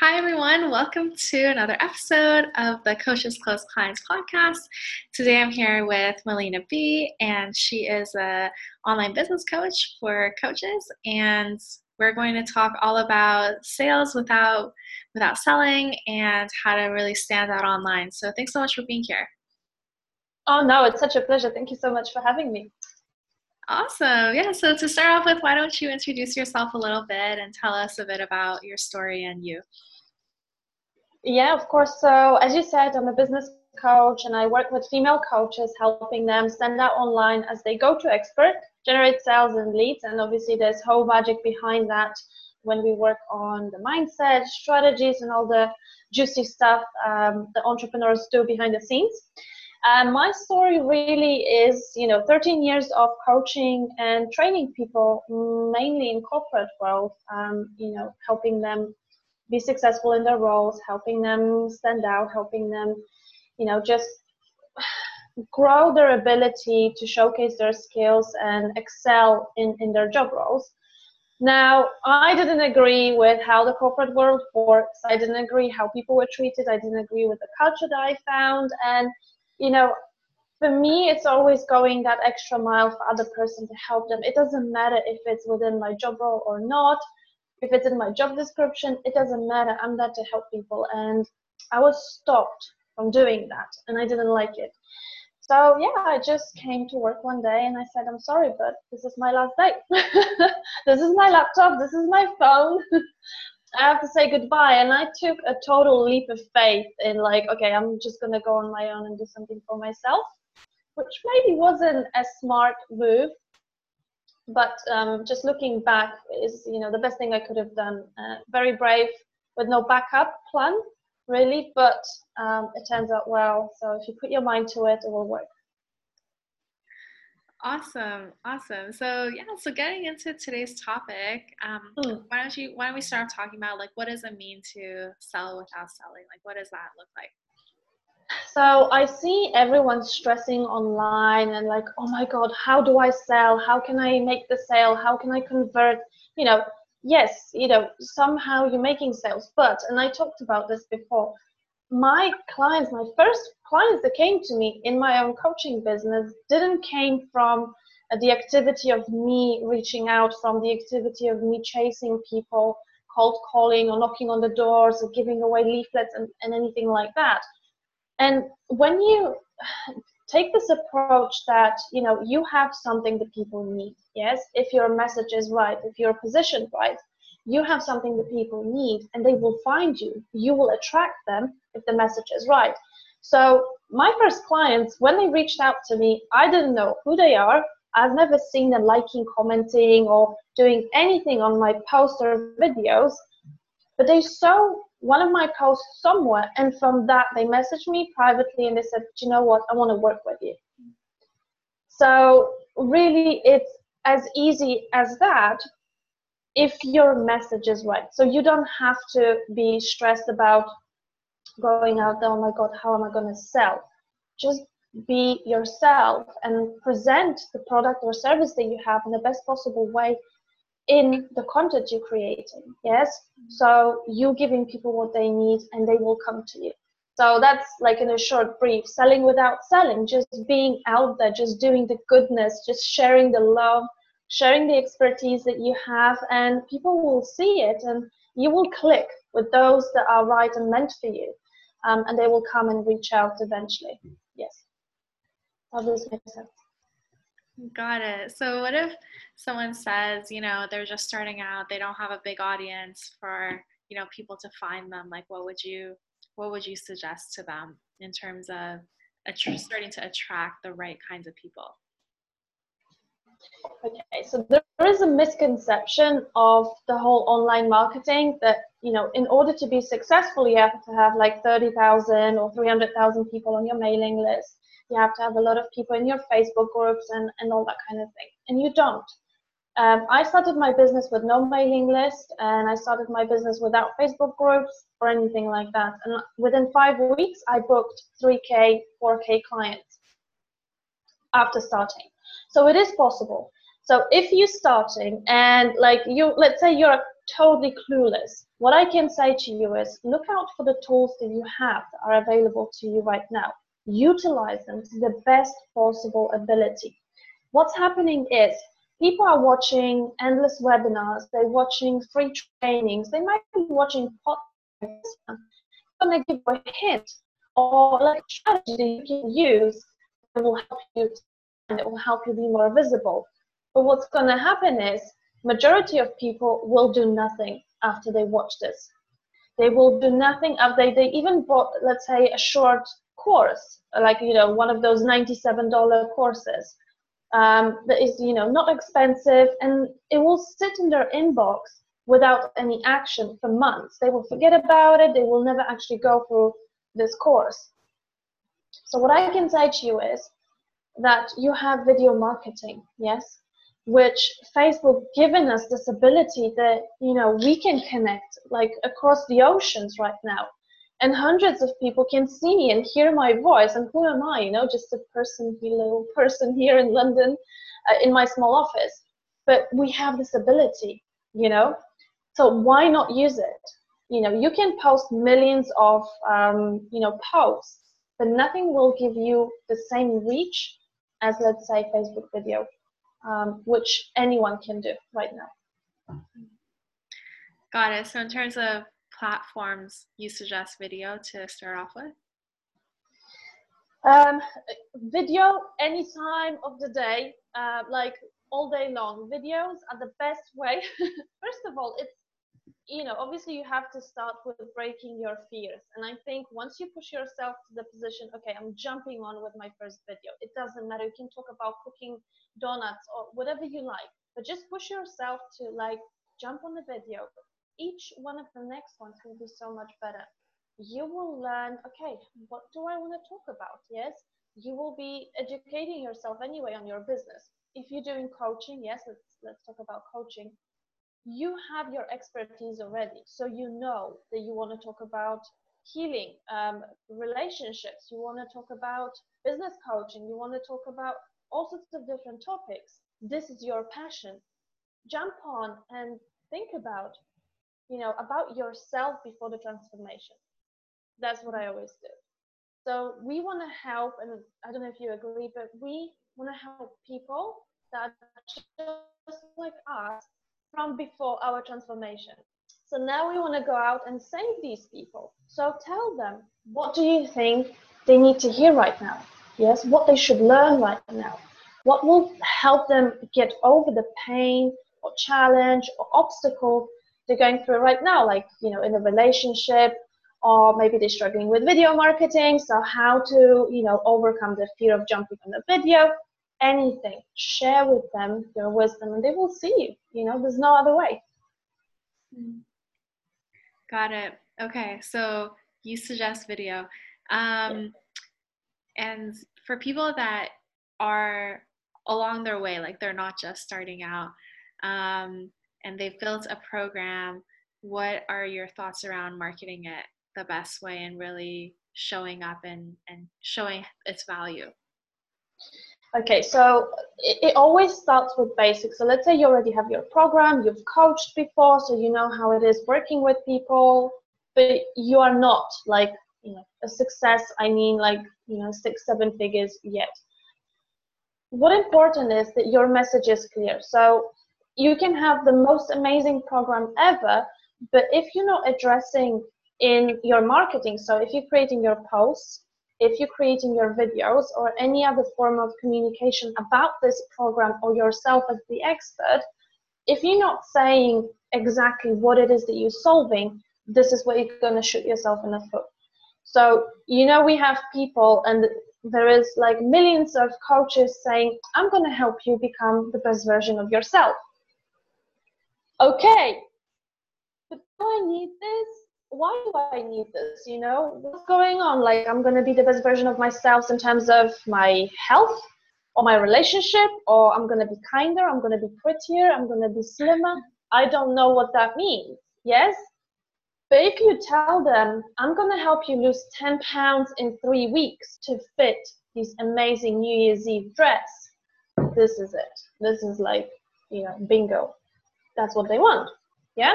Hi, everyone. Welcome to another episode of the Coaches Close Clients podcast. Today I'm here with Melina B, and she is a online business coach for coaches, and we're going to talk all about sales without without selling and how to really stand out online. So thanks so much for being here. Oh no, it's such a pleasure. Thank you so much for having me. Awesome. Yeah. So to start off with, why don't you introduce yourself a little bit and tell us a bit about your story and you? Yeah, of course. So as you said, I'm a business coach and I work with female coaches, helping them stand out online as they go to expert, generate sales and leads. And obviously there's whole magic behind that when we work on the mindset, strategies, and all the juicy stuff um, the entrepreneurs do behind the scenes. And my story really is, you know, 13 years of coaching and training people, mainly in corporate world, um, you know, helping them be successful in their roles, helping them stand out, helping them, you know, just grow their ability to showcase their skills and excel in, in their job roles. Now, I didn't agree with how the corporate world works. I didn't agree how people were treated. I didn't agree with the culture that I found. And you know, for me, it's always going that extra mile for other person to help them. It doesn't matter if it's within my job role or not. If it's in my job description, it doesn't matter. I'm there to help people. And I was stopped from doing that and I didn't like it. So yeah, I just came to work one day and I said, I'm sorry, but this is my last day. this is my laptop. This is my phone. I have to say goodbye. And I took a total leap of faith in like, okay, I'm just gonna go on my own and do something for myself, which maybe wasn't a smart move. But um, just looking back is, you know, the best thing I could have done. Uh, very brave with no backup plan, really, but um, it turns out well. So if you put your mind to it, it will work. Awesome, awesome. So yeah, so getting into today's topic, um, why don't you why don't we start talking about like what does it mean to sell without selling? Like what does that look like? So I see everyone stressing online and like, oh my god, how do I sell? How can I make the sale? How can I convert? You know, yes, you know, somehow you're making sales, but and I talked about this before. My clients, my first clients that came to me in my own coaching business didn't came from the activity of me reaching out from the activity of me chasing people cold calling or knocking on the doors or giving away leaflets and, and anything like that. And when you take this approach that you know you have something that people need yes? If your message is right if you're positioned right you have something that people need and they will find you. You will attract them if the message is right so my first clients, when they reached out to me, I didn't know who they are. I've never seen them liking, commenting, or doing anything on my posts or videos. But they saw one of my posts somewhere, and from that, they messaged me privately and they said, Do you know what? I want to work with you. So, really, it's as easy as that if your message is right. So, you don't have to be stressed about going out there, oh my God, how am I going to sell? Just be yourself and present the product or service that you have in the best possible way in the content you're creating. Yes. So you're giving people what they need and they will come to you. So that's like in a short brief, selling without selling, just being out there, just doing the goodness, just sharing the love, sharing the expertise that you have, and people will see it and you will click with those that are right and meant for you um, and they will come and reach out eventually. Yes. How does make sense? Got it. So, what if someone says, you know, they're just starting out, they don't have a big audience for, you know, people to find them? Like, what would you, what would you suggest to them in terms of starting to attract the right kinds of people? Okay, so there is a misconception of the whole online marketing that, you know, in order to be successful, you have to have like 30,000 or 300,000 people on your mailing list. You have to have a lot of people in your Facebook groups and, and all that kind of thing. And you don't. Um, I started my business with no mailing list and I started my business without Facebook groups or anything like that. And within five weeks, I booked 3K, 4K clients after starting. So it is possible. So if you're starting and like you, let's say you're totally clueless, what I can say to you is look out for the tools that you have that are available to you right now. Utilize them to the best possible ability. What's happening is people are watching endless webinars, they're watching free trainings, they might be watching podcasts. I'm going to give a hint or like a strategy you can use that will help you and it will help you be more visible. But what's going to happen is majority of people will do nothing after they watch this. They will do nothing after they, they even bought, let's say, a short course, like, you know, one of those $97 courses um, that is, you know, not expensive and it will sit in their inbox without any action for months. They will forget about it. They will never actually go through this course. So what I can say to you is that you have video marketing, yes? which Facebook given us this ability that you know we can connect like across the oceans right now. And hundreds of people can see and hear my voice. And who am I you know just a person little person here in London uh, in my small office. But we have this ability you know. So why not use it? You know you can post millions of um, you know posts but nothing will give you the same reach as let's say Facebook video um, which anyone can do right now. Got it. So, in terms of platforms, you suggest video to start off with? Um, video any time of the day, uh, like all day long. Videos are the best way. First of all, it's you know, obviously you have to start with breaking your fears. And I think once you push yourself to the position, okay, I'm jumping on with my first video. It doesn't matter. You can talk about cooking donuts or whatever you like, but just push yourself to like jump on the video. Each one of the next ones will be so much better. You will learn, okay, what do I want to talk about? Yes, you will be educating yourself anyway on your business. If you're doing coaching, yes, let's let's talk about coaching you have your expertise already. So you know that you want to talk about healing, um, relationships, you want to talk about business coaching, you want to talk about all sorts of different topics. This is your passion. Jump on and think about, you know, about yourself before the transformation. That's what I always do. So we want to help, and I don't know if you agree, but we want to help people that just like us from before our transformation. So now we want to go out and save these people. So tell them, what do you think they need to hear right now? Yes, what they should learn right now. What will help them get over the pain or challenge or obstacle they're going through right now, like, you know, in a relationship or maybe they're struggling with video marketing. So how to, you know, overcome the fear of jumping on the video anything. Share with them your wisdom and they will see you you know there's no other way. Mm. got it. Okay so you suggest video. Um, and for people that are along their way like they're not just starting out um, and they've built a program what are your thoughts around marketing it the best way and really showing up and, and showing its value Okay, so it, it, always starts with basics. So let's say you already have your program, you've coached before, so you know how it is working with people, but you are not like you know a success. I mean, like you know six, seven figures yet. What important is that your message is clear. So you can have the most amazing program ever, but if you're not addressing in your marketing, so if you're creating your posts if you're creating your videos or any other form of communication about this program or yourself as the expert, if you're not saying exactly what it is that you're solving, this is where you're going to shoot yourself in the foot. So, you know, we have people, and there is like millions of coaches saying, I'm going to help you become the best version of yourself. Okay, but do I need this? Why do I need this? You know, what's going on? Like, I'm going to be the best version of myself in terms of my health or my relationship, or I'm going to be kinder, I'm going to be prettier, I'm going to be slimmer. I don't know what that means. Yes? But if you tell them, I'm going to help you lose 10 pounds in three weeks to fit this amazing New Year's Eve dress, this is it. This is like, you know, bingo. That's what they want. Yeah?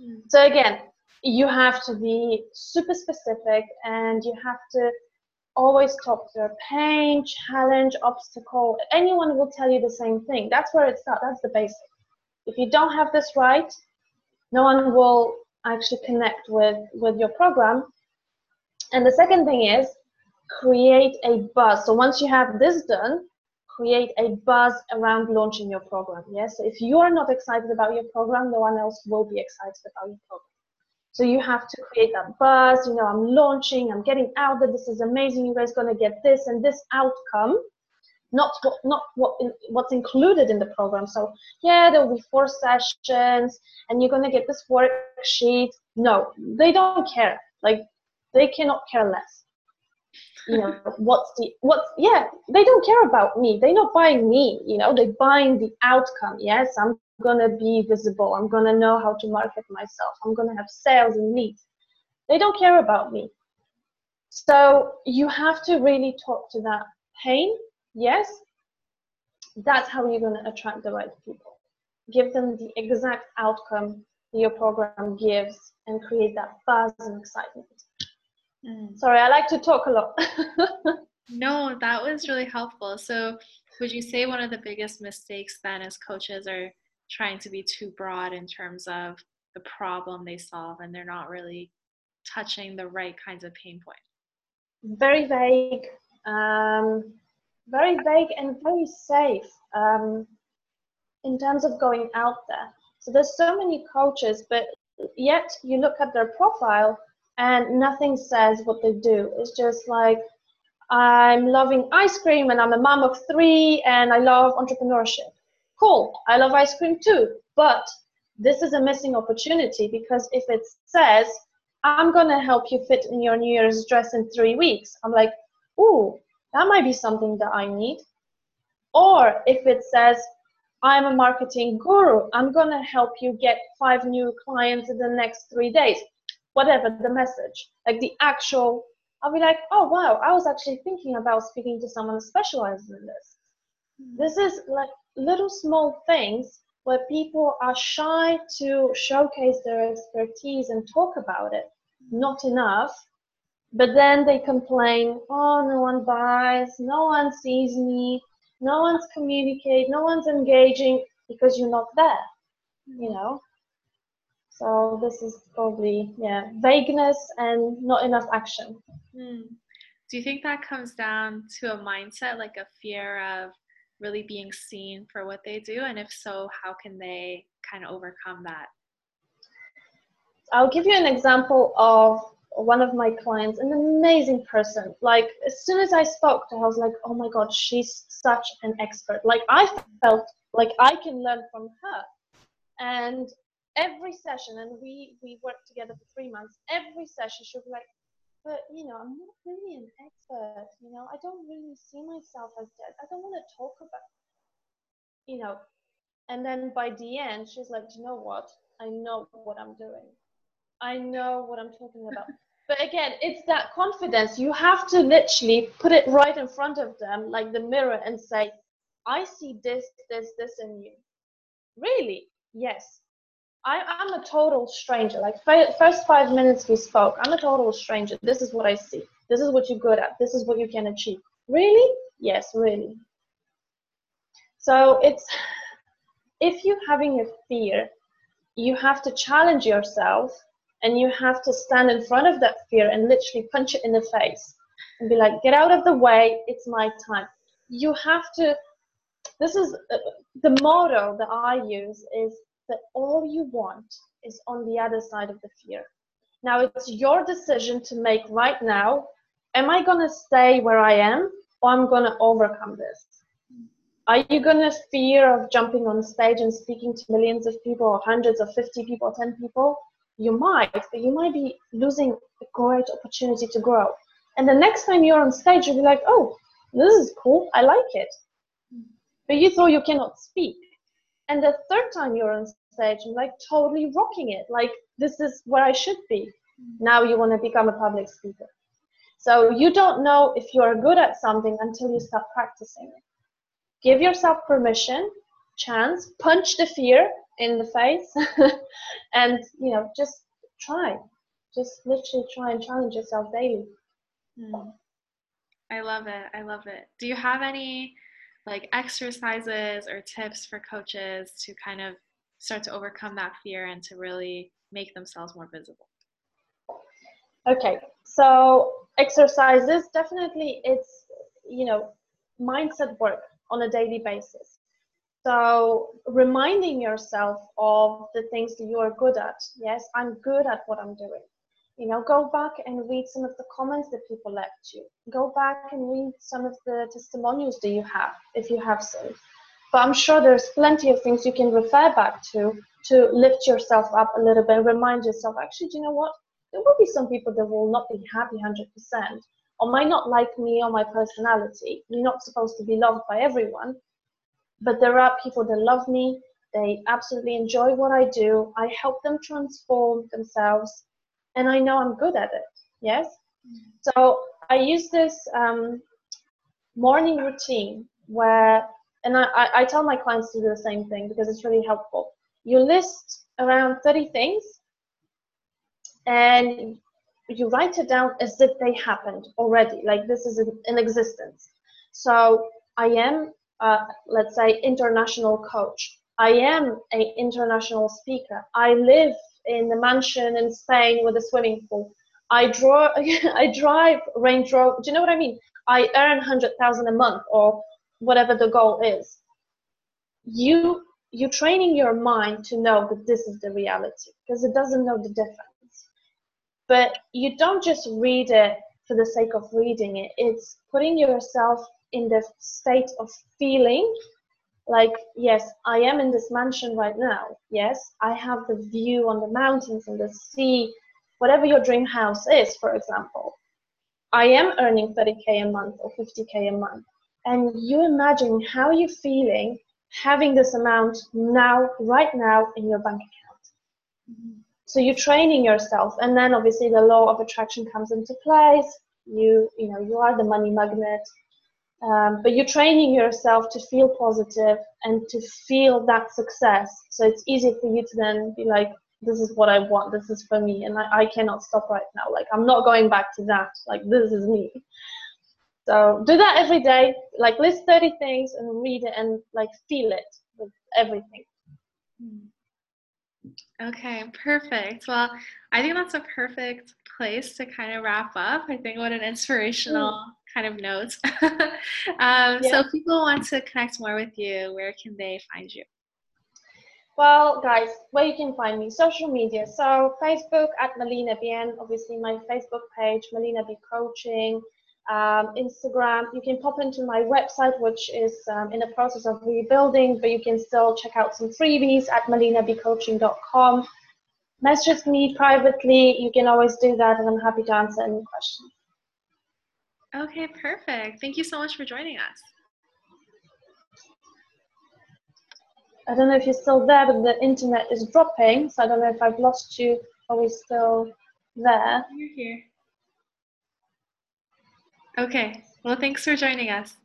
Mm. So again, you have to be super specific and you have to always talk to pain, challenge, obstacle. Anyone will tell you the same thing. That's where it starts. That's the basic. If you don't have this right, no one will actually connect with, with your program. And the second thing is create a buzz. So once you have this done, create a buzz around launching your program. Yes. So if you are not excited about your program, no one else will be excited about your program. So you have to create that buzz. You know, I'm launching, I'm getting out there. This is amazing. You guys gonna get this and this outcome, not what not what in, what's included in the program. So yeah, there will be four sessions, and you're gonna get this worksheet. No, they don't care. Like they cannot care less. You know what's the what's yeah they don't care about me. They're not buying me. You know they're buying the outcome. Yes, I'm going to be visible. I'm going to know how to market myself. I'm going to have sales and leads. They don't care about me. So you have to really talk to that pain. Yes, that's how you're going to attract the right people. Give them the exact outcome your program gives and create that buzz and excitement. Mm. Sorry, I like to talk a lot. no, that was really helpful. So, would you say one of the biggest mistakes then as coaches are trying to be too broad in terms of the problem they solve and they're not really touching the right kinds of pain points. Very vague um, very vague and very safe um, in terms of going out there. So there's so many coaches but yet you look at their profile and nothing says what they do. It's just like i'm loving ice cream and i'm a mom of three and i love entrepreneurship cool, I love ice cream too. But this is a missing opportunity because if it says, I'm to help you fit in your New Year's dress in three weeks, I'm like, ooh, that might be something that I need. Or if it says, I'm a marketing guru, I'm to help you get five new clients in the next three days, whatever the message, like the actual, I'll be like, oh wow, I was actually thinking about speaking to someone who specializes in this. This is like little small things where people are shy to showcase their expertise and talk about it. Not enough. But then they complain, oh, no one buys, no one sees me, no one's communicating, no one's engaging because you're not there, you know? So this is probably, yeah, vagueness and not enough action. Hmm. Do you think that comes down to a mindset, like a fear of really being seen for what they do? And if so, how can they kind of overcome that? I'll give you an example of one of my clients, an amazing person. Like, as soon as I spoke to her, I was like, oh my God, she's such an expert. Like, I felt like I can learn from her. And every session, and we, we worked together for three months, every session she be like, but you know, I'm not really an expert. You know, I don't really see myself as that. I don't want to talk about, you know. And then by the end, she's like, you know what? I know what I'm doing. I know what I'm talking about. but again, it's that confidence. You have to literally put it right in front of them, like the mirror, and say, I see this, this, this in you. Really? Yes. I, am a total stranger. Like first five minutes we spoke, I'm a total stranger. This is what I see. This is what you're good at. This is what you can achieve. Really? Yes, really. So it's if you're having a fear, you have to challenge yourself and you have to stand in front of that fear and literally punch it in the face and be like, get out of the way. It's my time. You have to. This is uh, the motto that I use is that all you want is on the other side of the fear. Now it's your decision to make right now. Am I going to stay where I am or I'm going to overcome this? Are you going to fear of jumping on stage and speaking to millions of people or hundreds of 50 people, 10 people? You might, but you might be losing a great opportunity to grow. And the next time you're on stage, you'll be like, oh, this is cool. I like it. But you thought you cannot speak. And the third time you're on stage, I'm like totally rocking it. Like this is where I should be. Now you want to become a public speaker. So you don't know if you're good at something until you start practicing it. Give yourself permission, chance, punch the fear, in the face and you know just try just literally try and challenge yourself daily mm. i love it i love it do you have any like exercises or tips for coaches to kind of start to overcome that fear and to really make themselves more visible okay so exercises definitely it's you know mindset work on a daily basis so reminding yourself of the things that you are good at. Yes, I'm good at what I'm doing. You know, go back and read some of the comments that people left you. Go back and read some of the testimonials that you have, if you have some. But I'm sure there's plenty of things you can refer back to to lift yourself up a little bit, remind yourself, actually, do you know what? There will be some people that will not be happy 100% or might not like me or my personality. You're not supposed to be loved by everyone but there are people that love me they absolutely enjoy what i do i help them transform themselves and i know i'm good at it yes so i use this um, morning routine where and I, I tell my clients to do the same thing because it's really helpful you list around 30 things and you write it down as if they happened already like this is in existence so i am uh, let's say, international coach. I am an international speaker. I live in the mansion in Spain with a swimming pool. I draw, I drive Range Rover. Do you know what I mean? I earn hundred thousand a month or whatever the goal is. You you training your mind to know that this is the reality because it doesn't know the difference. But you don't just read it for the sake of reading it. It's putting yourself in the state of feeling like yes i am in this mansion right now. Yes i have the view on the mountains and the sea whatever your dream house is for example. I am earning 30k a month or 50k a month. And you imagine how you're feeling having this amount now right now in your bank account. Mm-hmm. so you're training yourself and then obviously the law of attraction comes into place. You you know you are the money magnet um, but you're training yourself to feel positive and to feel that success. So it's easy for you to then be like, this is what I want, this is for me, and I, I cannot stop right now. Like, I'm not going back to that. Like, this is me. So do that every day. Like, list 30 things and read it and like feel it with everything. Okay, perfect. Well, I think that's a perfect place to kind of wrap up. I think what an inspirational mm kind of notes. um, yeah. So, if people want to connect more with you, where can they find you? Well, guys, where you can find me, social media. So, Facebook at Melina Bien, obviously my Facebook page, Melina B Coaching. Um, Instagram, you can pop into my website, which is um, in the process of rebuilding, but you can still check out some freebies at melinabcoaching.com. Message me privately, you can always do that, and I'm happy to answer any questions. Okay, perfect. Thank you so much for joining us. I don't know if you're still there, but the internet is dropping, so I don't know if I've lost you. Are we still there? You're here. Okay, well, thanks for joining us.